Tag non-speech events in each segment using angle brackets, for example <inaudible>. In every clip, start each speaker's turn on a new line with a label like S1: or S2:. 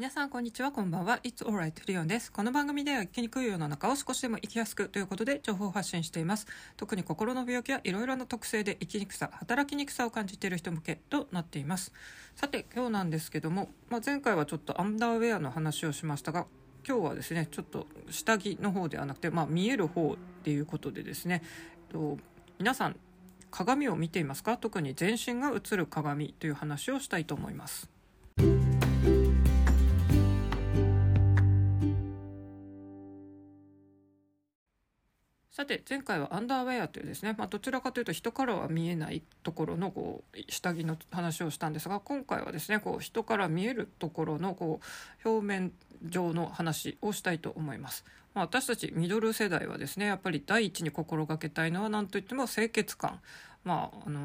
S1: 皆さんこんにちはこんばんは。It's alright リオンです。この番組では生きにくい世の中を少しでも生きやすくということで情報を発信しています。特に心の病気やいろいろな特性で生きにくさ働きにくさを感じている人向けとなっています。さて今日なんですけども、まあ、前回はちょっとアンダーウェアの話をしましたが今日はですねちょっと下着の方ではなくて、まあ、見える方っていうことでですねと皆さん鏡を見ていますか？特に全身が映る鏡という話をしたいと思います。さて前回はアンダーウェアというですね、まあ、どちらかというと人からは見えないところのこう下着の話をしたんですが今回はですねこう人から見えるところのこう表面上の話をしたいと思います。まあ、私たちミドル世代はですねやっぱり第一に心がけたいのは何といっても清潔感まああの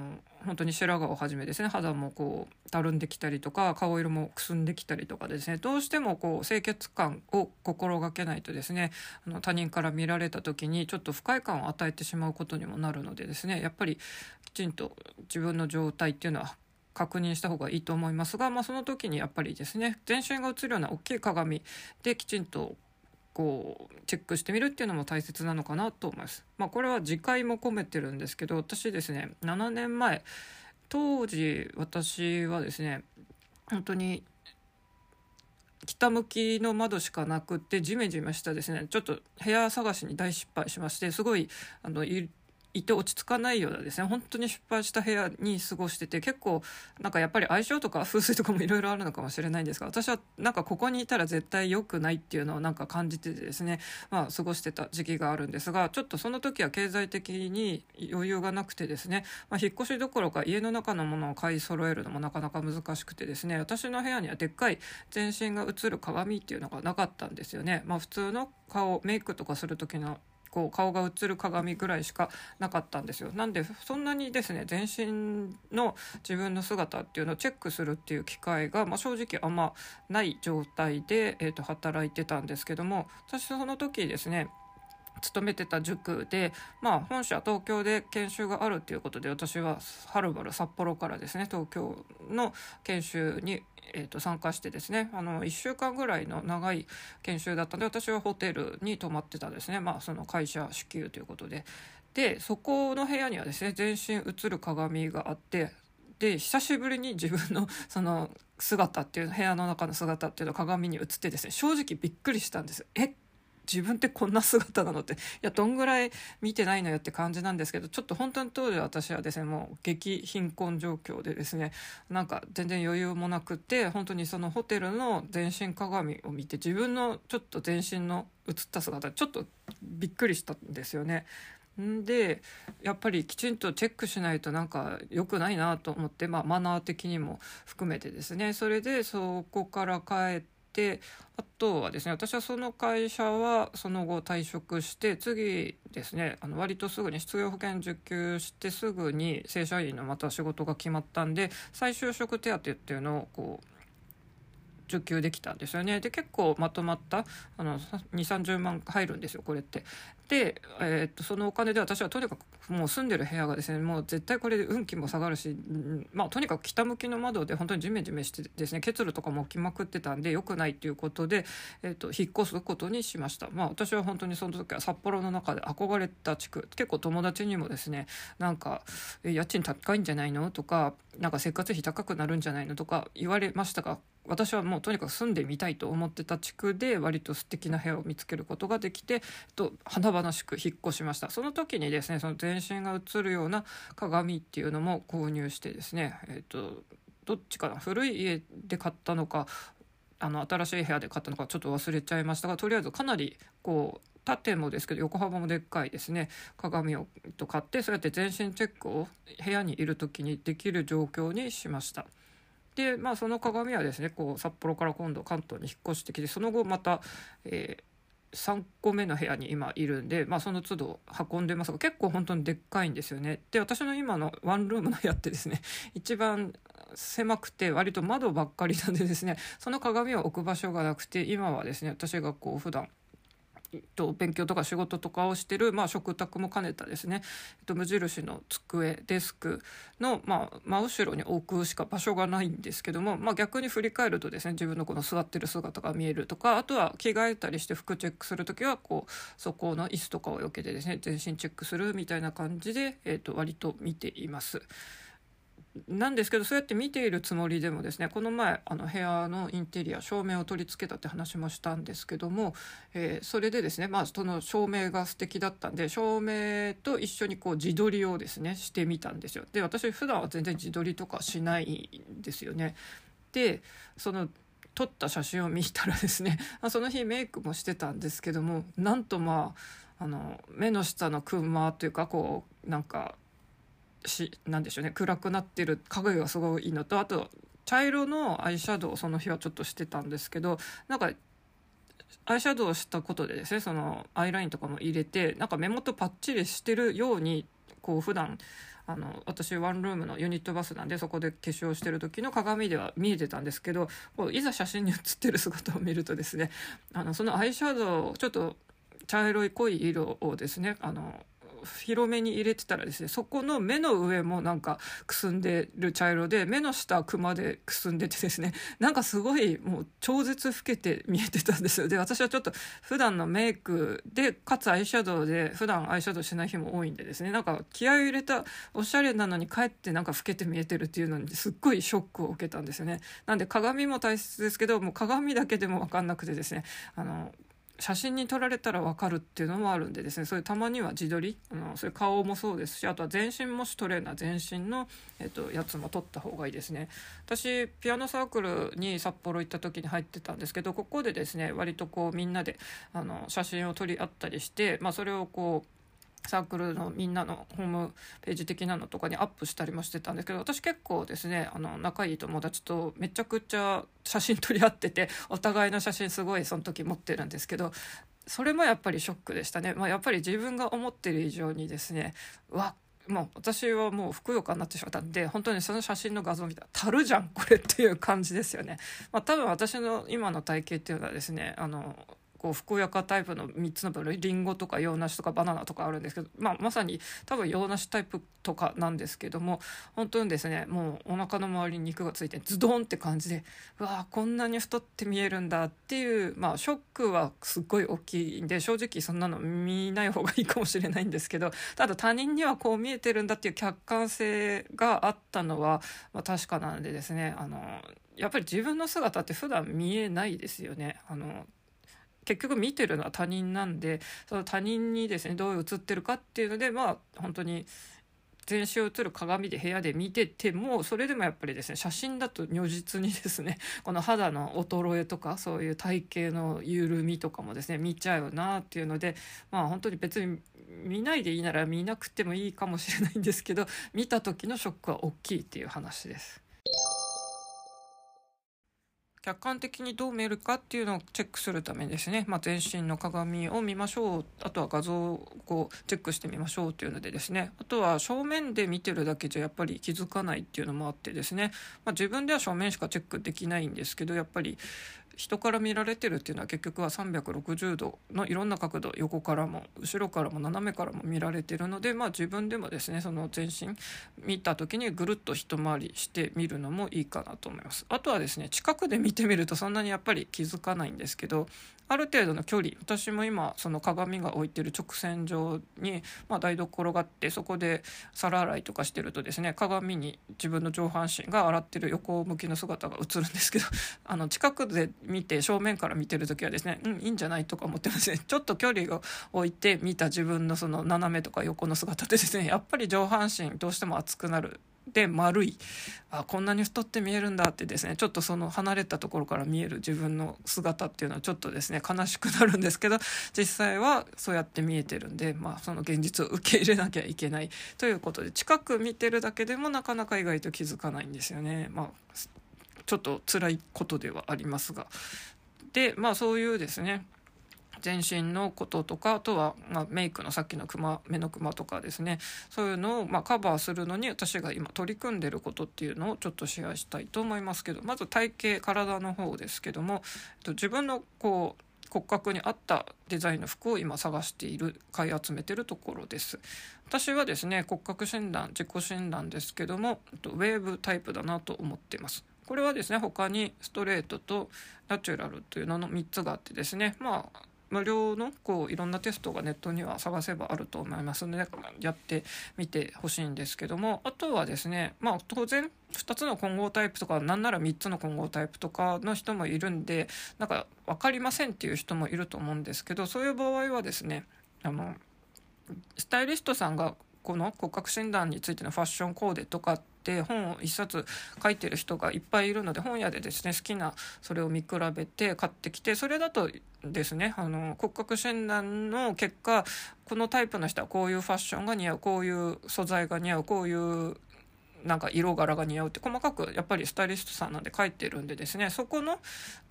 S1: 本当に白髪をはじめですね。肌もこうたるんできたりとか顔色もくすんできたりとかですね。どうしてもこう清潔感を心がけないとですねあの他人から見られた時にちょっと不快感を与えてしまうことにもなるのでですねやっぱりきちんと自分の状態っていうのは確認した方がいいと思いますが、まあ、その時にやっぱりですね全身が映るような大きい鏡できちんとこうチェックしてみるっていうのも大切なのかなと思います。まあ、これは自戒も込めてるんですけど私ですね7年前当時私はですね本当に北向きの窓しかなくってジメジメしたですねちょっと部屋探しに大失敗しましてすごいあのいて落ち着かないようなですね本当に失敗した部屋に過ごしてて結構なんかやっぱり相性とか風水とかもいろいろあるのかもしれないんですが私はなんかここにいたら絶対良くないっていうのをなんか感じててですねまあ過ごしてた時期があるんですがちょっとその時は経済的に余裕がなくてですね、まあ、引っ越しどころか家の中のものを買い揃えるのもなかなか難しくてですね私の部屋にはでっかい全身が映る鏡っていうのがなかったんですよね。まあ、普通の顔メイクとかする時のこう顔が映る鏡ぐらいしかなかったんですよ。なんでそんなにですね全身の自分の姿っていうのをチェックするっていう機会が、まあ、正直あんまない状態で、えー、と働いてたんですけども私その時ですね勤めてた塾で、まあ、本社東京で研修があるということで私ははるばる札幌からですね東京の研修に、えー、と参加してですねあの1週間ぐらいの長い研修だったので私はホテルに泊まってたですね、まあ、その会社支給ということで。でそこの部屋にはですね全身映る鏡があってで久しぶりに自分の <laughs> その姿っていう部屋の中の姿っていうのを鏡に映ってですね正直びっくりしたんです。え自分ってこんな姿なのって <laughs> いやどんぐらい見てないのよって感じなんですけどちょっと本当に当時私はですねもう激貧困状況でですねなんか全然余裕もなくて本当にそのホテルの全身鏡を見て自分のちょっと全身の映った姿ちょっとびっくりしたんですよね。でやっぱりきちんとチェックしないとなんか良くないなと思って、まあ、マナー的にも含めてですねそれでそこから帰っててあとはですね私はその会社はその後退職して次ですねあの割とすぐに失業保険受給してすぐに正社員のまた仕事が決まったんで再就職手当っていうのをこう受給できたんですよねで結構まとまったあの2 3 0万入るんですよこれって。で、えー、っとそのお金で私はとにかくもう住んでる部屋がですねもう絶対これで運気も下がるし、まあ、とにかく北向きの窓で本当にジメジメしてですね結露とかも起きまくってたんで良くないっていうことで、えー、っと引っ越すことにしました。まあ、私は本当にその時は札幌の中で憧れた地区結構友達にもですねなんか「家賃高いんじゃないの?」とか「なんか生活費高くなるんじゃないの?」とか言われましたが私はもうとにかく住んでみたいと思ってた地区で割と素敵な部屋を見つけることができてと華々しく引っ越しましたその時にですねその全身が映るような鏡っていうのも購入してですねえっ、とどっちかな古い家で買ったのかあの新しい部屋で買ったのかちょっと忘れちゃいましたがとりあえずかなりこう縦もですけど横幅もでっかいですね鏡を買ってそうやって全身チェックを部屋にいる時にできる状況にしました。でまあその鏡はですねこう札幌から今度関東に引っ越してきてその後また、えー、3個目の部屋に今いるんで、まあ、その都度運んでますが結構本当にでっかいんですよね。で私の今のワンルームの部屋ってですね <laughs> 一番狭くて割と窓ばっかりなんでですねその鏡を置く場所がなくて今はですね私がこう普段と勉強とか仕事とかをしてる、まあ、食卓も兼ねたですね、えっと、無印の机デスクの、まあ、真後ろに置くしか場所がないんですけども、まあ、逆に振り返るとですね自分のこの座ってる姿が見えるとかあとは着替えたりして服チェックする時はこうそこの椅子とかを避けてですね全身チェックするみたいな感じで、えっと、割と見ています。なんですけどそうやって見ているつもりでもですねこの前あの部屋のインテリア照明を取り付けたって話もしたんですけども、えー、それでですねまあその照明が素敵だったんで照明と一緒にこう自撮りをですねしてみたんですよ。で私普段は全然自撮りとかしないんですよね。でその撮った写真を見たらですね <laughs> その日メイクもしてたんですけどもなんとまああの目の下のクマというかこうなんかしなんでしょうね。暗くなってる影がすごいいいのとあと茶色のアイシャドウをその日はちょっとしてたんですけどなんかアイシャドウをしたことでですねそのアイラインとかも入れてなんか目元パッチリしてるようにこう普段あの私ワンルームのユニットバスなんでそこで化粧してる時の鏡では見えてたんですけどこういざ写真に写ってる姿を見るとですねあのそのアイシャドウちょっと茶色い濃い色をですねあの広めに入れてたらですねそこの目の上もなんかくすんでる茶色で目の下クマでくすんでてですね <laughs> なんかすごいもう超絶老けて見えてたんですよ。で私はちょっと普段のメイクでかつアイシャドウで普段アイシャドウしない日も多いんでですねなんか気合を入れたおしゃれなのにかえってなんか老けて見えてるっていうのにすっごいショックを受けたんですよね。なんで鏡も大切ですけどもう鏡だけでも分かんなくてですねあの写真に撮られたら分かるっていうのもあるんでですね。そういうたまには自撮りあのそういう顔もそうですしあとは全身もし撮れるな全身の、えっと、やつも撮った方がいいですね。私ピアノサークルに札幌行った時に入ってたんですけどここでですね割とこうみんなであの写真を撮り合ったりして、まあ、それをこうサークルのみんなのホームページ的なのとかにアップしたりもしてたんですけど私結構ですねあの仲いい友達とめちゃくちゃ写真撮り合っててお互いの写真すごいその時持ってるんですけどそれもやっぱりショックでしたね、まあ、やっぱり自分が思ってる以上にですねわもう私はもうふくよかになってしまったんで本当にその写真の画像を見たらたるじゃんこれっていう感じですよね。まあ、多分私の今の体型っていうのはですねあのこうふくやかタイプの3つの部類りんごとか洋梨とかバナナとかあるんですけど、まあ、まさに多分洋梨タイプとかなんですけども本当にですねもうお腹の周りに肉がついてズドンって感じでうわこんなに太って見えるんだっていう、まあ、ショックはすっごい大きいんで正直そんなの見ない方がいいかもしれないんですけどただ他人にはこう見えてるんだっていう客観性があったのは、まあ、確かなんでですねあのやっぱり自分の姿って普段見えないですよね。あの結局見てるのは他人なんでその他人にですねどう映ってるかっていうのでまあ本当に全身を映る鏡で部屋で見ててもそれでもやっぱりですね写真だと如実にですね <laughs> この肌の衰えとかそういう体型の緩みとかもですね見ちゃうなっていうのでまあ本当に別に見ないでいいなら見なくてもいいかもしれないんですけど見た時のショックは大きいっていう話です。客観的にどう見えるかっていうのをチェックするためですね、まあ、全身の鏡を見ましょう。あとは画像をこうチェックしてみましょうっていうのでですね。あとは正面で見てるだけじゃやっぱり気づかないっていうのもあってですね、まあ、自分では正面しかチェックできないんですけどやっぱり人から見られてるっていうのは結局は360度のいろんな角度横からも後ろからも斜めからも見られてるので、まあ、自分でもですねその全身見た時にぐるっと一回りしてみるのもいいかなと思います。あとはですね近くで見てみるとそんなにやっぱり気づかないんですけどある程度の距離私も今その鏡が置いてる直線上に、まあ、台所があってそこで皿洗いとかしてるとですね鏡に自分の上半身が洗ってる横向きの姿が映るんですけど <laughs> あの近くで見て正面から見てる時はですねうんいいんじゃないとか思ってますね。<laughs> ちょっと距離を置いて見た自分のその斜めとか横の姿でですねやっぱり上半身どうしても熱くなるで丸いあこんなに太って見えるんだってですねちょっとその離れたところから見える自分の姿っていうのはちょっとですね悲しくなるんですけど実際はそうやって見えてるんで、まあ、その現実を受け入れなきゃいけないということで近く見てるだけでもなかなか意外と気づかないんですよね。まあちょっと辛いことではありますが。でまあそういうですね全身のこととかあとは、まあ、メイクのさっきのクマ目のクマとかですね。そういうのを、まあ、カバーするのに私が今取り組んでることっていうのをちょっとシェアしたいと思いますけどまず体型体の方ですけどもえっと自分のこう骨格に合ったデザインの服を今探している買い集めてるところです。私はですね骨格診断自己診断ですけどもウェーブタイプだなと思ってます。これはですね他にストレートとナチュラルというのの3つがあってですねまあ無料のこういろんなテストがネットには探せばあると思いますのでやってみてほしいんですけどもあとはですねまあ当然2つの混合タイプとかなんなら3つの混合タイプとかの人もいるんでなんか分かりませんっていう人もいると思うんですけどそういう場合はですねあのスタイリストさんがこの骨格診断についてのファッションコーデとかって本を1冊書いてる人がいっぱいいるので本屋でですね好きなそれを見比べて買ってきてそれだとですねあの骨格診断の結果このタイプの人はこういうファッションが似合うこういう素材が似合うこういうなんか色柄が似合うって細かくやっぱりスタイリストさんなんで書いてるんでですねそこの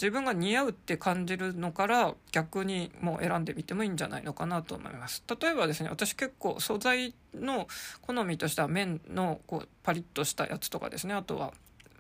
S1: 自分が似合うって感じるのから逆にもう選んでみてもいいんじゃないのかなと思います。例えばですね私結構素材の好みとしては綿のこうパリッとしたやつとかですねあとは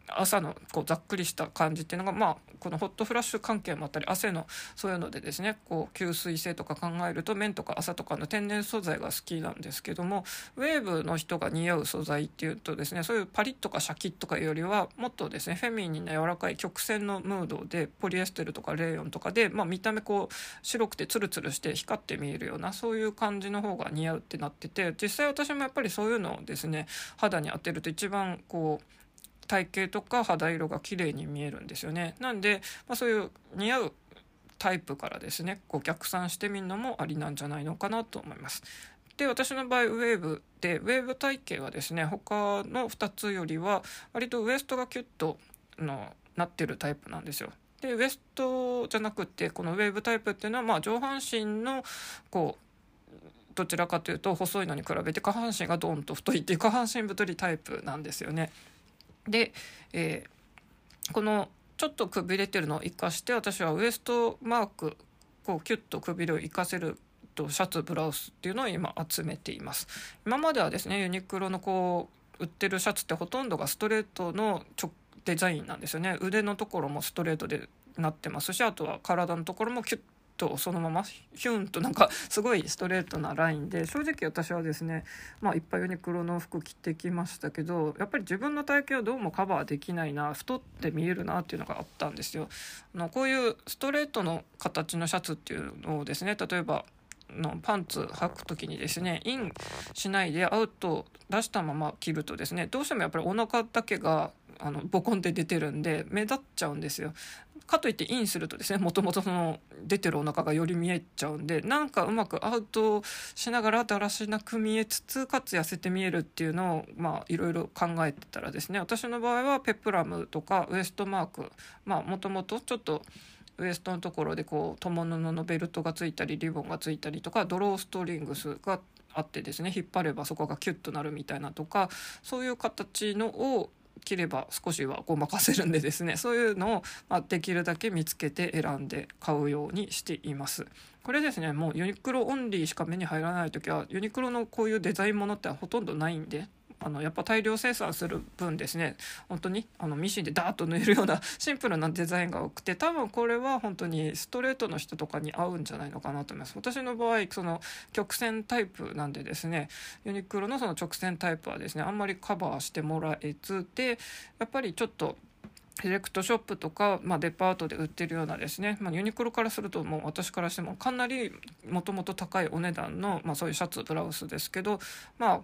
S1: 朝のこうざっくりした感じっていうのが、まあ、このホットフラッシュ関係もあったり汗のそういうのでですねこう吸水性とか考えると綿とか朝とかの天然素材が好きなんですけどもウェーブの人が似合う素材っていうとですねそういうパリッとかシャキッとかよりはもっとですねフェミニンな柔らかい曲線のムードでポリエステルとかレーヨンとかで、まあ、見た目こう白くてツルツルして光って見えるようなそういう感じの方が似合うってなってて実際私もやっぱりそういうのをですね肌に当てると一番こう体型とか肌色が綺麗に見えるんですよね。なんで、まあ、そういう似合うタイプからですねこう逆算してみるのもありなんじゃないのかなと思います。で私の場合ウェーブでウェーブ体型はですね他の2つよりは割とウエストがキュッとのなってるタイプなんですよ。でウエストじゃなくてこのウェーブタイプっていうのはまあ上半身のこうどちらかというと細いのに比べて下半身がドーンと太いっていう下半身太りタイプなんですよね。で、えー、このちょっとくびれてるのを生かして私はウエストマークこうキュッとくびれを生かせるとシャツブラウスっていうのを今集めています。今まではですねユニクロのこう売ってるシャツってほとんどがストレートのデザインなんですよね。腕のところもストレートでなってますしあとは体のところもキュッとそのままヒュンとなんかすごいストレートなラインで正直私はですねまあいっぱいユニクロの服着てきましたけどやっぱり自分の体型をどうもカバーできないな太って見えるなっていうのがあったんですよ。あのこういうストレートの形のシャツっていうのをですね例えばのパンツ履く時にですねインしないでアウト出したまま着るとですねどうしてもやっぱりお腹だけがあのボコンって出てるんで目立っちゃうんですよ。かといってインするとですねもともとその出てるお腹がより見えちゃうんでなんかうまくアウトしながらだらしなく見えつつかつ痩せて見えるっていうのをまあいろいろ考えてたらですね私の場合はペプラムとかウエストマークまあもともとちょっとウエストのところでこう友布のベルトがついたりリボンがついたりとかドローストリングスがあってですね引っ張ればそこがキュッとなるみたいなとかそういう形のを切れば少しはごまかせるんでですね <laughs> そういうのを、まあ、できるだけ見つけて選んで買うようにしています。これですねもうユニクロオンリーしか目に入らない時はユニクロのこういうデザインものってほとんどないんであのやっぱ大量生産する分ですね。本当にあのミシンでダーッと縫えるような <laughs> シンプルなデザインが多くて多分これは本当にストレートの人とかに合うんじゃないのかなと思います。私の場合その曲線タイプなんでですねユニクロのその直線タイプはですねあんまりカバーしてもらえずでやっぱりちょっとセレクトショップとか、まあ、デパートで売ってるようなですね、まあ、ユニクロからするともう私からしてもかなりもともと高いお値段の、まあ、そういうシャツブラウスですけどまあ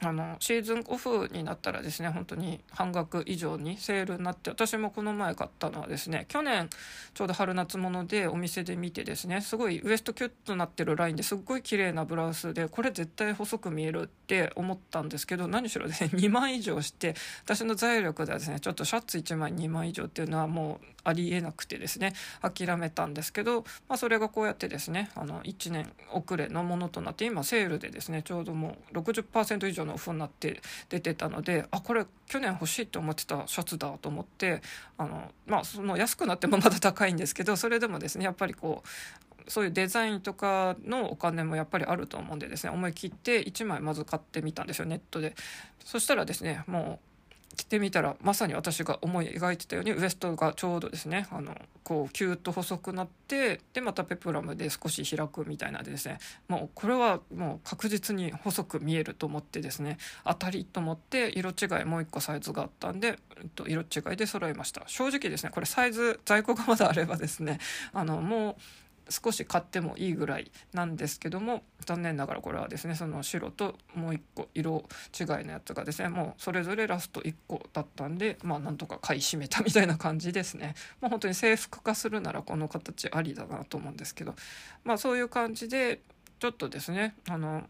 S1: あのシーズンオフになったらですね本当に半額以上にセールになって私もこの前買ったのはですね去年ちょうど春夏物でお店で見てですねすごいウエストキュッとなってるラインですっごい綺麗なブラウスでこれ絶対細く見えるって思ったんですけど何しろですね <laughs> 2万以上して私の財力ではですねちょっとシャツ1枚2万以上っていうのはもうありえなくてですね諦めたんですけど、まあ、それがこうやってですねあの1年遅れのものとなって今セールでですねちょうどもう60%以上のの風になって出てたのであこれ去年欲しいと思ってたシャツだと思ってあのまあその安くなってもまだ高いんですけどそれでもですねやっぱりこうそういうデザインとかのお金もやっぱりあると思うんでですね思い切って1枚まず買ってみたんですよネットで。そしたらですねもう着てみたらまさに私が思い描いてたようにウエストがちょうどですねあのこうキューッと細くなってでまたペプラムで少し開くみたいなですね。もうこれはもう確実に細く見えると思ってですね。当たりと思って色違いもう一個サイズがあったんで、えっと、色違いで揃えました。正直ですねこれサイズ在庫がまだあればですねあのもう少し買ってもいいぐらいなんですけども残念ながらこれはですねその白ともう一個色違いのやつがですねもうそれぞれラスト1個だったんでまあなんとか買い占めたみたいな感じですね。もう本当に制服化するならこの形ありだなと思うんですけどまあそういう感じでちょっとですねあの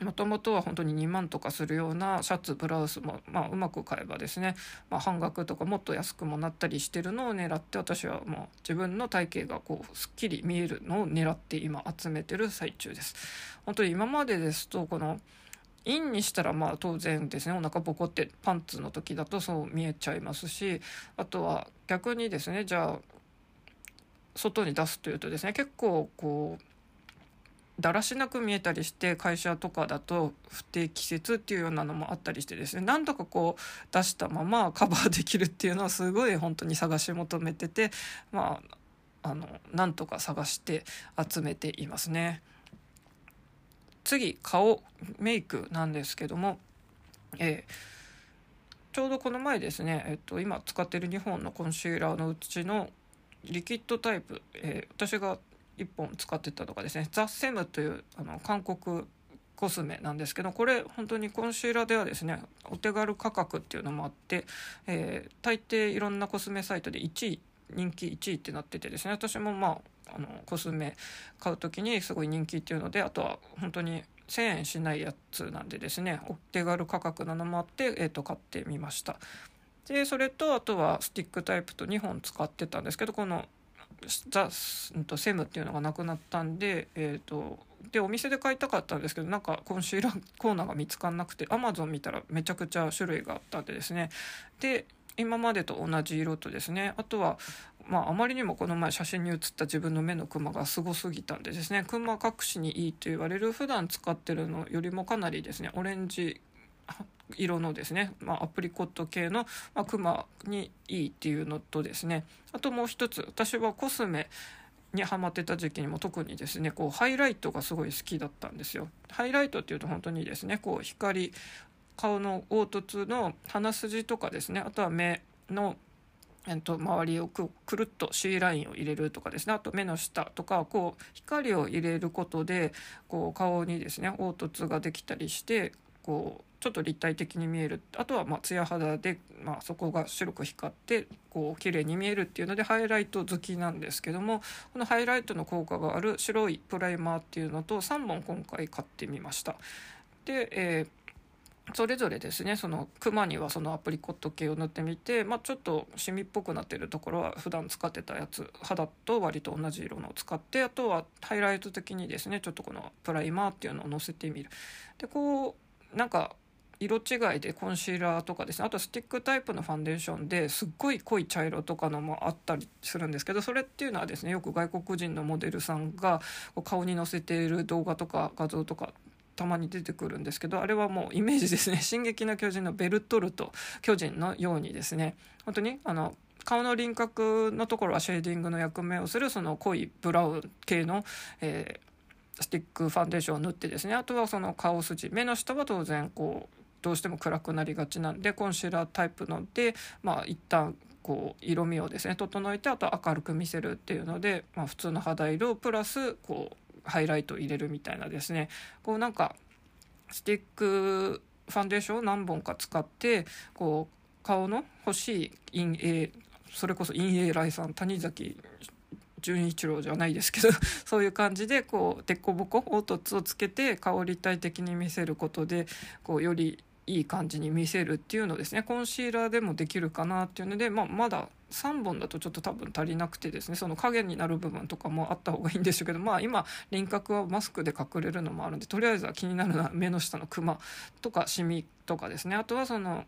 S1: もともとは本当に2万とかするようなシャツブラウスも、まあ、うまく買えばですね、まあ、半額とかもっと安くもなったりしてるのを狙って私はもう自分の体型がこうすっきり見えるのを狙って今集めてる最中です。本当に今までですとこのインにしたらまあ当然ですねお腹ボコってパンツの時だとそう見えちゃいますしあとは逆にですねじゃあ外に出すというとですね結構こうだらしなく見えたりして会社とかだと不定期説っていうようなのもあったりしてですね何とかこう出したままカバーできるっていうのはすごい本当に探し求めててまああのなんとか探して集めていますね。次顔メイクなんですけども、えー、ちょうどこの前ですね、えっと、今使ってる2本のコンシーラーのうちのリキッドタイプ、えー、私が1本使ってたとかですね。ザ・セムというあの韓国コスメなんですけどこれ本当にコンシーラーではですねお手軽価格っていうのもあって、えー、大抵いろんなコスメサイトで1位人気1位ってなっててですね。私もまああのコスメ買う時にすごい人気っていうのであとは本当に1,000円しないやつなんでですねお手軽価格なのもあって、えー、と買ってみました。でそれとあとはスティックタイプと2本使ってたんですけどこのザ・セムっていうのがなくなったんで、えーと、でお店で買いたかったんですけどなんかコンシーラーコーナーが見つからなくてアマゾン見たらめちゃくちゃ種類があったんでですね。で今までと同じ色とですねあとはまあ、あまりにもこの前写真に写った自分の目のクマがすごすぎたんでですねクマ隠しにいいと言われる普段使ってるのよりもかなりですねオレンジ色のですね、まあ、アプリコット系の、まあ、クマにいいっていうのとですねあともう一つ私はコスメにハマってた時期にも特にですねこうハイライトがすごい好きだったんですよ。ハイライトっていうと本当にですねこう光顔の凹凸の鼻筋とかですねあとは目のえっと、周りをくくるっと C ラインを入れるとかですねあと目の下とかこう光を入れることでこう顔にですね凹凸ができたりしてこうちょっと立体的に見えるあとはまあツヤ肌で、まあ、そこが白く光ってこう綺麗に見えるっていうのでハイライト好きなんですけどもこのハイライトの効果がある白いプライマーっていうのと3本今回買ってみました。で、えーそれぞれですねそのクマにはそのアプリコット系を塗ってみて、まあ、ちょっとシミっぽくなってるところは普段使ってたやつ肌と割と同じ色のを使ってあとはハイライト的にですねちょっとこのプライマーっていうのをのせてみる。でこうなんか色違いでコンシーラーとかですね。あとスティックタイプのファンデーションですっごい濃い茶色とかのもあったりするんですけどそれっていうのはですねよく外国人のモデルさんが顔に載せている動画とか画像とかたまに出てくるんですけどあれはもうイメージですね「<laughs> 進撃の巨人」のベルトルト巨人のようにですね。本当にあの顔の輪郭のところはシェーディングの役目をするその濃いブラウン系の、えー、スティックファンデーションを塗ってですね。あとはその顔筋目の下は当然こうどうしても暗くなりがちなんでコンシーラータイプのでまあ一旦こう色味をですね整えてあと明るく見せるっていうので、まあ、普通の肌色プラスこうハイライトを入れるみたいなですね。こうなんかスティックファンデーションを何本か使ってこう顔の欲しい陰影それこそ陰影来さん谷崎純一郎じゃないですけど <laughs> そういう感じでこう凸凹凹凸をつけて顔を立体的に見せることでこうよりいい感じに見せるっていうのですね。コンシーラーでもできるかなっていうので、まあ、まだ3本だとちょっと多分足りなくてですね。その影になる部分とかもあった方がいいんでしょうけどまあ今輪郭はマスクで隠れるのもあるんでとりあえずは気になるのは目の下のクマとかシミとかですね。あとはその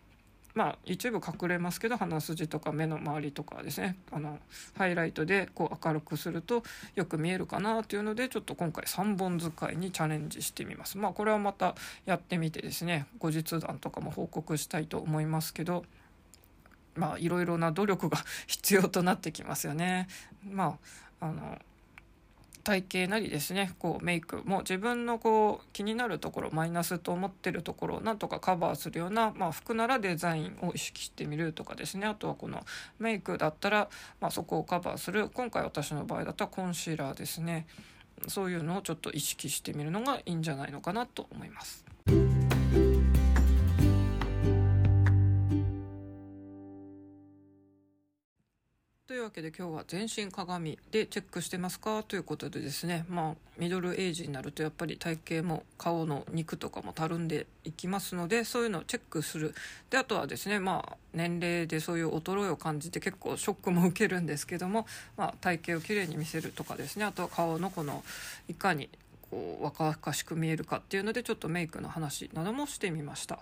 S1: まあ一部隠れますけど鼻筋とか目の周りとかですねあのハイライトでこう明るくするとよく見えるかなというのでちょっと今回3本使いにチャレンジしてみますまあこれはまたやってみてですね後日談とかも報告したいと思いますけどまあいろいろな努力が <laughs> 必要となってきますよね。まああの体型なりですね。こうメイク。も自分のこう気になるところマイナスと思ってるところをなんとかカバーするような、まあ、服ならデザインを意識してみるとかですね。あとはこのメイクだったら、まあ、そこをカバーする。今回私の場合だったらコンシーラーですね。そういうのをちょっと意識してみるのがいいんじゃないのかなと思います。というわけで今日は全身鏡でチェックしてますか？ということでですねまあミドルエイジになるとやっぱり体型も顔の肉とかもたるんでいきますのでそういうのをチェックするであとはですねまあ年齢でそういう衰えを感じて結構ショックも受けるんですけども、まあ、体型をきれいに見せるとかですねあとは顔のこのいかにこう若々しく見えるかっていうのでちょっとメイクの話などもしてみました。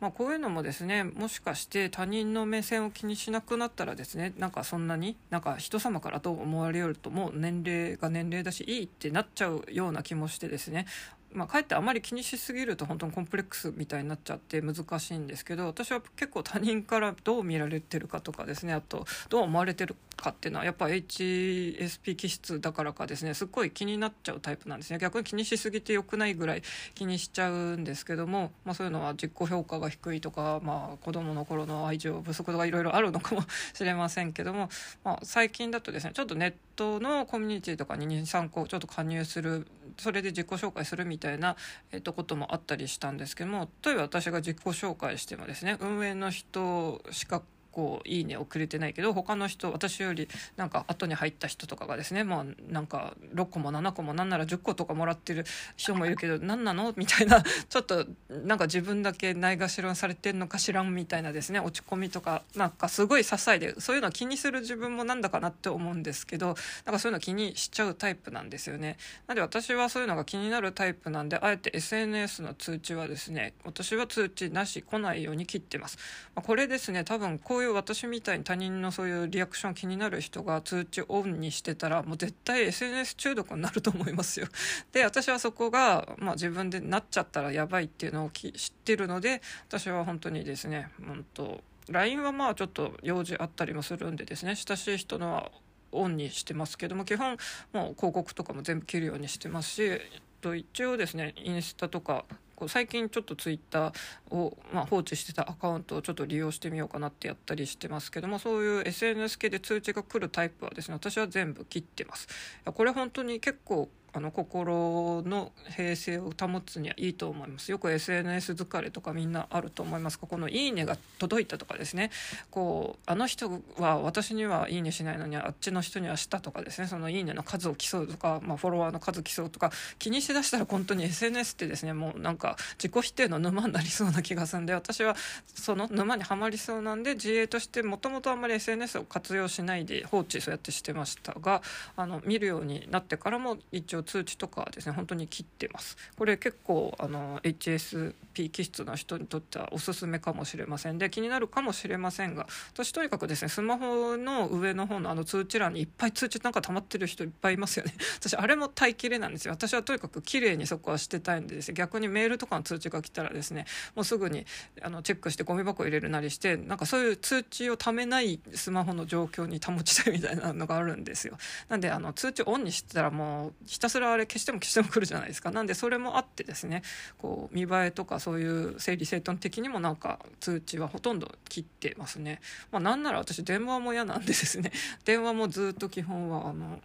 S1: まあ、こういうのもですねもしかして他人の目線を気にしなくなったらですねなんかそんなになんか人様からと思われるともう年齢が年齢だしいいってなっちゃうような気もしてですねまあ、かえってあまり気にしすぎると本当にコンプレックスみたいになっちゃって難しいんですけど私は結構他人からどう見られてるかとかですねあとどう思われてるかっていうのはやっぱ HSP 気質だからかですねすっごい気になっちゃうタイプなんですね。逆に気にしすぎてよくないぐらい気にしちゃうんですけども、まあ、そういうのは自己評価が低いとか、まあ、子供の頃の愛情不足とかいろいろあるのかもしれませんけども、まあ、最近だとですねちょっとネットのコミュニティとかに23個ちょっと加入するそれで自己紹介するみたいな、えっと、こともあったりしたんですけども例えば私が自己紹介してもですね運営の人しかこういいねをくれてないけど他の人私よりなんか後に入った人とかがですねもうなんか6個も7個もなんなら10個とかもらってる人もいるけど <laughs> 何なの？みたいなちょっとなんか自分だけないがしろにされてんのかしらんみたいなですね落ち込みとかなんかすごい些細でそういうの気にする自分もなんだかなって思うんですけどなんかそういうの気にしちゃうタイプなんですよね。なので私はそういうのが気になるタイプなんであえて SNS の通知はですね私は通知なし来ないように切ってます。まあ、これですね多分こういう私みたいに他人のそういうリアクション気になる人が通知オンにしてたらもう絶対 SNS 中毒になると思いますよ。<laughs> で私はそこが、まあ、自分でなっちゃったらやばいっていうのを知ってるので私は本当にですね本当 LINE はまあちょっと用事あったりもするんでですね親しい人のはオンにしてますけども基本もう広告とかも全部切るようにしてますしと一応ですねインスタとかこう最近ちょっとツイッターを、まあ、放置してたアカウントをちょっと利用してみようかなってやったりしてますけどもそういう SNS 系で通知が来るタイプはですね私は全部切ってます。これ本当に結構あの心の平静を保つにはいいと思います。よく SNS 疲れとかみんなあると思います。がこの「いいね」が届いたとかですね。こうあの人は私には「いいね」しないのにあっちの人にはしたとかですね。その「いいね」の数を競うとか、まあ、フォロワーの数競うとか気にしだしたら本当に SNS ってですね。もうなんか自己否定の沼になりそうな気がするんで私はその沼にはまりそうなんで自衛としてもともとあんまり SNS を活用しないで放置そうやってしてましたがあの見るようになってからも一応通知とかですね本当に切ってます。これ結構あの HSP 気質な人にとってはおすすめかもしれません。で気になるかもしれませんが私とにかくですねスマホの上の方のあの通知欄にいっぱい通知なんか溜まってる人いっぱいいますよね。<laughs> 私あれも耐えきれなんですよ。私はとにかく綺麗にそこはしてたいんでですね逆にメールとかの通知が来たらですねもうすぐにあのチェックしてゴミ箱入れるなりしてなんかそういう通知をためないスマホの状況に保ちたいみたいなのがあるんですよ。なんであの通知オンにしてたらもうひたすらあれ消しても消しても来るじゃないですか。なんでそれもあってですねこう見栄えとかそういう整理整頓的にもなんか通知はほとんど切ってますね、まあ、なんなら私電話も嫌なんでですね。<laughs> 電話もずっと基本はあの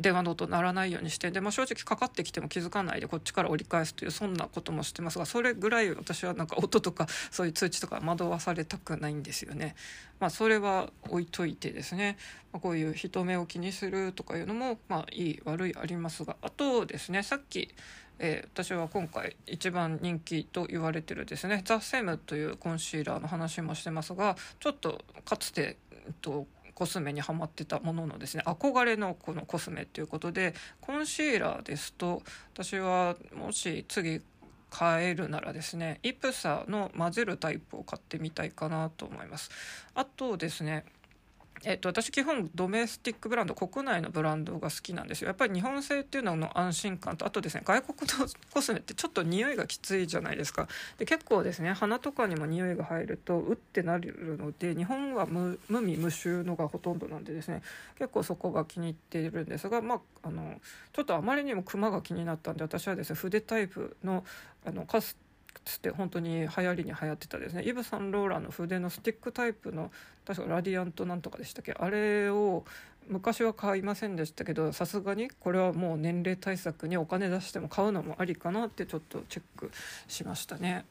S1: 電話の音鳴らないようにしてで、まあ、正直かかってきても気づかないでこっちから折り返すというそんなこともしてますがそれぐらい私はなんか音とかそういう通知とか惑わされたくないんですよね。まあ、それは置いといてですね、まあ、こういう人目を気にするとかいうのも、まあ、いい悪いありますがあとですねさっきえー、私は今回一番人気と言われてるですねザ・セムというコンシーラーの話もしてますがちょっとかつて、えっと、コスメにはまってたもののですね憧れのこのコスメっていうことでコンシーラーですと私はもし次買えるならですねイプサの混ぜるタイプを買ってみたいかなと思います。あとですねえっと、私基本ドメスティックブランド国内のブランドが好きなんですよ。やっぱり日本製っていうのの安心感とあとですね外国のコスメってちょっと匂いがきついじゃないですか。で結構ですね鼻とかにも匂いが入るとうってなるので日本は無味無臭のがほとんどなんでですね。結構そこが気に入っているんですがまああのちょっとあまりにもクマが気になったんで私はですね筆タイプのあのカスつって本当に流行りに流行ってたですねイヴ・サンローランの筆のスティックタイプの確かラディアントなんとかでしたっけ？あれを昔は買いませんでしたけどさすがにこれはもう年齢対策にお金出しても買うのもありかなってちょっとチェックしましたね。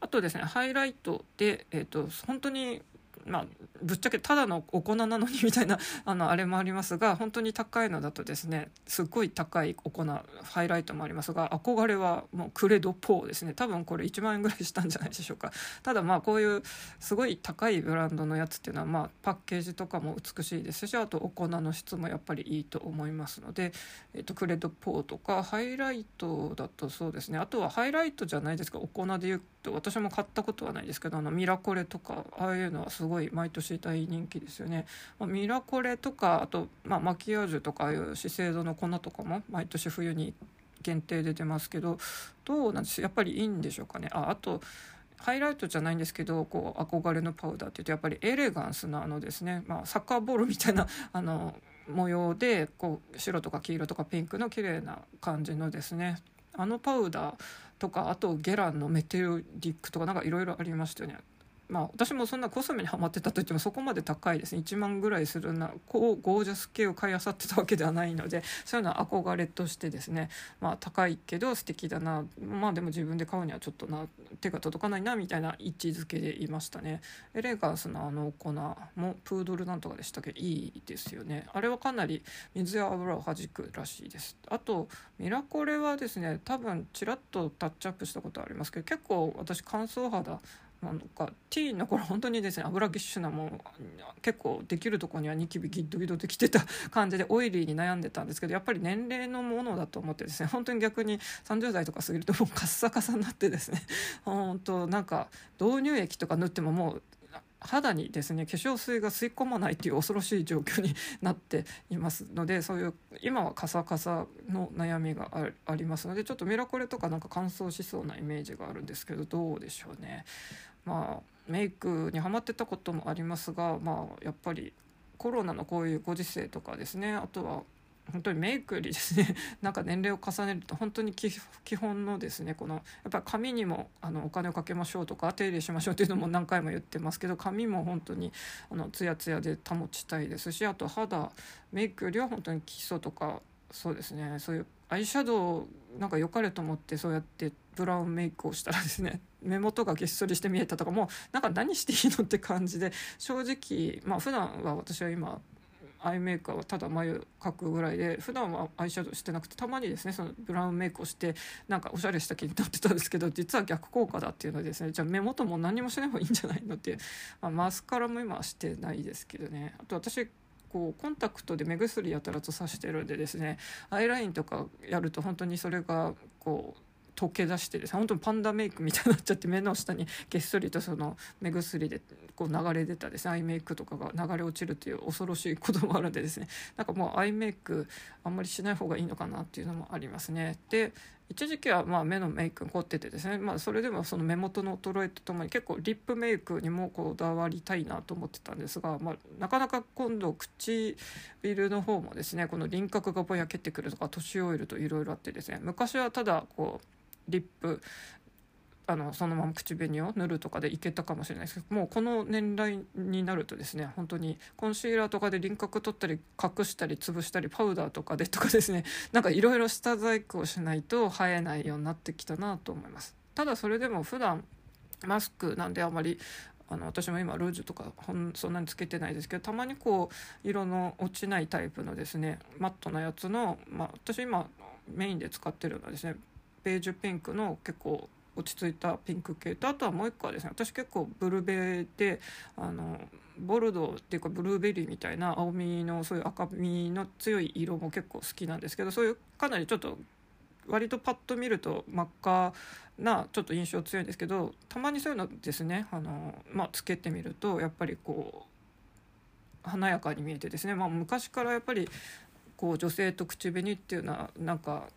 S1: あとですねハイライトで、えーと本当にまあ、ぶっちゃけただのお粉なのにみたいな <laughs> あのあれもありますが本当に高いのだとですねすっごい高いお粉ハイライトもありますが憧れはもうクレドポーですね。多分これ1万円ぐらいしたんじゃないでしょうか。ただまあこういうすごい高いブランドのやつっていうのはまあパッケージとかも美しいですしあとお粉の質もやっぱりいいと思いますので、えー、とクレドポーとかハイライトだとそうですね。あとはハイライトじゃないですか。お粉で言うと私も買ったことはないですけどあのミラコレとかああいうのはすごい毎年大人気ですよね、まあ、ミラコレとかあと、まあ、マキアージュとかああいう資生堂の粉とかも毎年冬に限定で出ますけどどうなんです？やっぱりいいんでしょうかね。ああとハイライトじゃないんですけどこう憧れのパウダーっていうとやっぱりエレガンスなあのですね、まあ、サッカーボールみたいなあの模様でこう白とか黄色とかピンクの綺麗な感じのですね。あのパウダーとかあとゲランのメテオリックとかなんかいろいろありましたよね。まあ私もそんなコスメにはまってたといってもそこまで高いですね。1万ぐらいするなこうゴージャス系を買いあさってたわけではないのでそういうのは憧れとしてですね。まあ高いけど素敵だな。まあでも自分で買うにはちょっとな手が届かないなみたいな位置づけでいましたね。エレガンスのあの粉もプードルなんとかでしたけ？どいいですよね。あれはかなり水や油を弾くらしいです。あとミラコレはですね多分ちらっとタッチアップしたことありますけど結構私乾燥肌なんかティーンの頃本当にですね油ぎっしゅなもう結構できるとこにはニキビギッドギドできてた感じでオイリーに悩んでたんですけどやっぱり年齢のものだと思ってですね本当に逆に30代とか過ぎるともうカッサカサになってですね本当なんか導入液とか塗ってももう肌にですね化粧水が吸い込まないという恐ろしい状況になっていますのでそういう今はカサカサの悩みがありますのでちょっとミラコレとかなんか乾燥しそうなイメージがあるんですけどどうでしょうね。まあメイクにはまってたこともありますがまあやっぱりコロナのこういうご時世とかですねあとは本当にメイクよりですね <laughs> なんか年齢を重ねると本当に基本のですねこのやっぱり髪にもあのお金をかけましょうとか手入れしましょうっていうのも何回も言ってますけど髪も本当にあのツヤツヤで保ちたいですしあと肌メイクよりは本当に基礎とかそうですねそういうアイシャドウなんか良かれと思ってそうやってブラウンメイクをしたらですね <laughs> 目元がげっそりして見えたとかもうなんか何していいのって感じで正直まあ普段は私は今アイメイクはただ眉描くぐらいで普段はアイシャドウしてなくてたまにですねそのブラウンメイクをしてなんかおしゃれした気になってたんですけど実は逆効果だっていうのでですねじゃあ目元も何もしない方がいいんじゃないのっていう、まあ、マスカラも今はしてないですけどね。あと私こうコンタクトで目薬やたらとさしてるんでですねアイラインとかやると本当にそれがこう溶け出してですね本当にパンダメイクみたいになっちゃって目の下にげっそりとその目薬でこう流れ出たですねアイメイクとかが流れ落ちるという恐ろしいこともあるんでですねなんかもうアイメイクあんまりしない方がいいのかなっていうのもありますね。で一時期はまあ目のメイク凝っててですね、まあ、それでもその目元の衰えとともに結構リップメイクにもこだわりたいなと思ってたんですが、まあ、なかなか今度唇の方もですねこの輪郭がぼやけてくるとか年老いるといろいろあってですね昔はただこうリップあのそのまま口紅を塗るとかでいけたかもしれないですけどもうこの年代になるとですね本当にコンシーラーとかで輪郭取ったり隠したり潰したりパウダーとかでとかですね <laughs> なんかいろいろ下細工をしないと生えないようになってきたなと思います。ただそれでも普段マスクなんであまりあの私も今ルージュとかほんそんなにつけてないですけどたまにこう色の落ちないタイプのですねマットなやつの、まあ、私今メインで使ってるのはですねベージュピンクの結構落ち着いたピンク系とあとはもう一個はですね私結構ブルベであのボルドーっていうかブルーベリーみたいな青みのそういう赤みの強い色も結構好きなんですけどそういうかなりちょっと割とパッと見ると真っ赤なちょっと印象強いんですけどたまにそういうのですねあの、まあ、つけてみるとやっぱりこう華やかに見えてですね、まあ、昔からやっぱりこう女性と口紅っていうのはなんか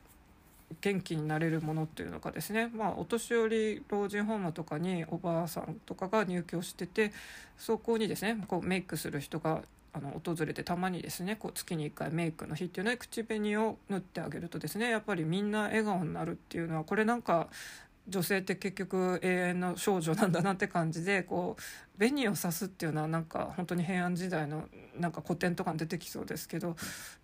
S1: 元気になれるものっていうのがですね、まあ、お年寄り老人ホームとかにおばあさんとかが入居しててそこにですねこうメイクする人があの訪れてたまにですねこう月に1回メイクの日っていうので口紅を塗ってあげるとですねやっぱりみんな笑顔になるっていうのはこれなんか女性って結局永遠の少女なんだなって感じでこう紅を刺すっていうのはなんか本当に平安時代のなんか古典とかに出てきそうですけど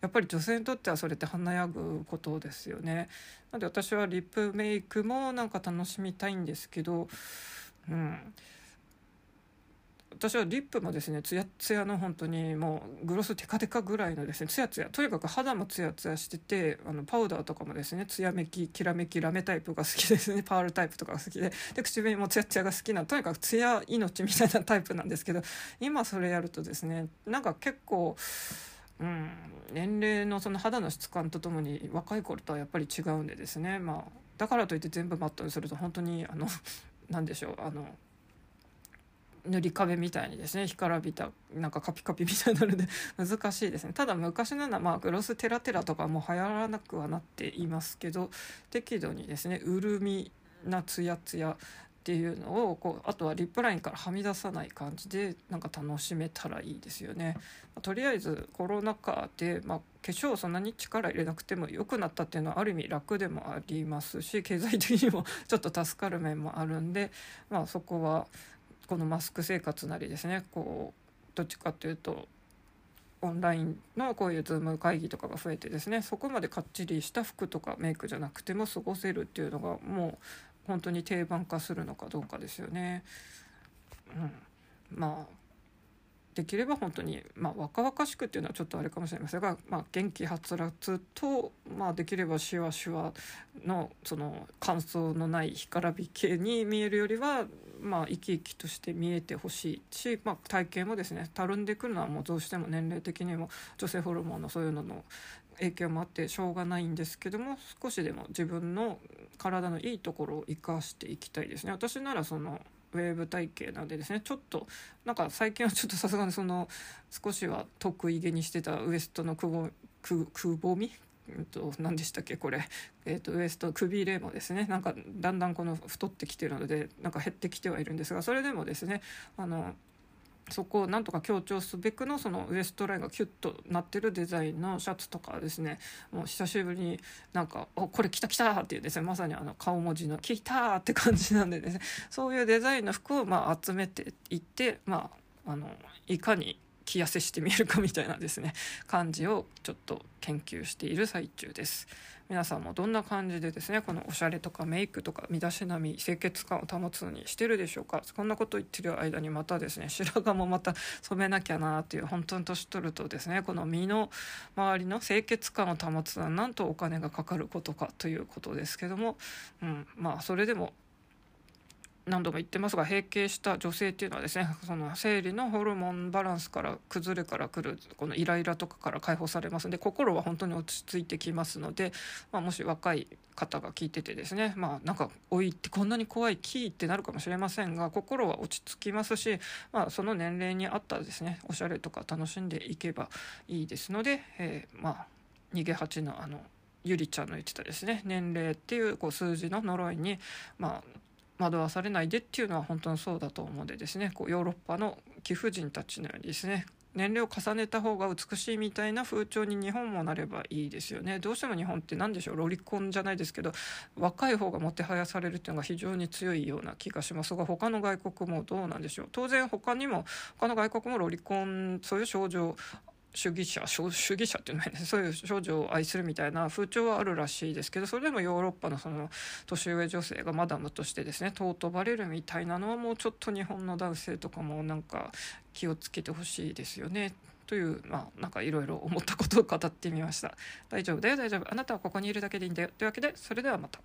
S1: やっぱり女性にとってはそれって華やぐことですよね。なので私はリップメイクもなんか楽しみたいんですけど、うん、私はリップもですねツヤツヤの本当にもうグロステカテカぐらいのですねツヤツヤ。とにかく肌もツヤツヤしててあのパウダーとかもですねツヤめききらめきラメタイプが好きですね。<laughs> パールタイプとかが好きで。で口紅もツヤツヤが好きなとにかくツヤ命みたいなタイプなんですけど今それやるとですねなんか結構。うん、年齢のその肌の質感とともに若い頃とはやっぱり違うんでですね、まあ、だからといって全部マットにすると本当にあの何でしょうあの塗り壁みたいにですね干からびたなんかカピカピみたいになるんで <laughs> 難しいですねただ昔のような、まあ、グロステラテラとかも流行らなくはなっていますけど適度にですね潤みなツヤツヤっていうのをこうあとはリップラインからはみ出さない感じでなんか楽しめたらいいですよね。まとりあえずコロナ禍で、まあ、化粧そんなに力入れなくても良くなったっていうのはある意味楽でもありますし経済的にもちょっと助かる面もあるんで、まあ、そこはこのマスク生活なりですねこうどっちかっていうとオンラインのこういう Zoom 会議とかが増えてですねそこまでかっちりした服とかメイクじゃなくても過ごせるっていうのがもう本当に定番化するのかどうかですよね。うん、まあできれば本当に、まあ、若々しくっていうのはちょっとあれかもしれませんが、まあ、元気はつらつと、まあ、できればしわしわのその乾燥のない干からび系に見えるよりは、まあ、生き生きとして見えてほしいし、まあ、体型もですねたるんでくるのはもうどうしても年齢的にも女性ホルモンのそういうのの影響もあってしょうがないんですけども少しでも自分の体のいいところを生かしていきたいですね。私ならそのウェーブ体型なんでですねちょっとなんか最近はちょっとさすがにその少しは得意げにしてたウエストのくぼくくぼみえっと、何でしたっけこれ、えっと、ウエストくびれもですねなんかだんだんこの太ってきてるのでなんか減ってきてはいるんですがそれでもですねあのそこをなんとか強調すべくのそのウエストラインがキュッとなってるデザインのシャツとかですねもう久しぶりになんか「おこれ来た来た!」っていうですねまさにあの顔文字の「来た!」って感じなんでですねそういうデザインの服をまあ集めていってまああのいかに着痩せしてみえるかみたいなですね感じをちょっと研究している最中です。皆さんもどんな感じでですねこのおしゃれとかメイクとか身だしなみ清潔感を保つのにしてるでしょうかこんなこと言ってる間にまたですね白髪もまた染めなきゃなっていう本当に年取るとですねこの身の周りの清潔感を保つのはなんとお金がかかることかということですけども、うん、まあそれでも何度も言ってますが閉経した女性っていうのはですね <laughs> その生理のホルモンバランスから崩れからくるこのイライラとかから解放されますので心は本当に落ち着いてきますので、まあ、もし若い方が聞いててですねまあなんか老いってこんなに怖いキーってなるかもしれませんが心は落ち着きますし、まあ、その年齢に合ったですねおしゃれとか楽しんでいけばいいですので、えー、まあ逃げ鉢のあのゆりちゃんの言ってたですね年齢っていうこう数字の呪いにまあ惑わされないでっていうのは本当にそうだと思うんでですね。こうヨーロッパの貴婦人たちのようにですね。年齢を重ねた方が美しいみたいな風潮に日本もなればいいですよね。どうしても日本って何でしょう。ロリコンじゃないですけど若い方がもてはやされるっていうのが非常に強いような気がします。が他の外国もどうなんでしょう。当然他にも他の外国もロリコンそういう症状主義者主義者っていうのはね <laughs> そういう少女を愛するみたいな風潮はあるらしいですけどそれでもヨーロッパのその年上女性がマダムとしてですね尊ばれるみたいなのはもうちょっと日本の男性とかもなんか気をつけてほしいですよね。というまあなんかいろいろ思ったことを語ってみました。大丈夫だよ大丈夫あなたはここにいるだけでいいんだよというわけでそれではまた。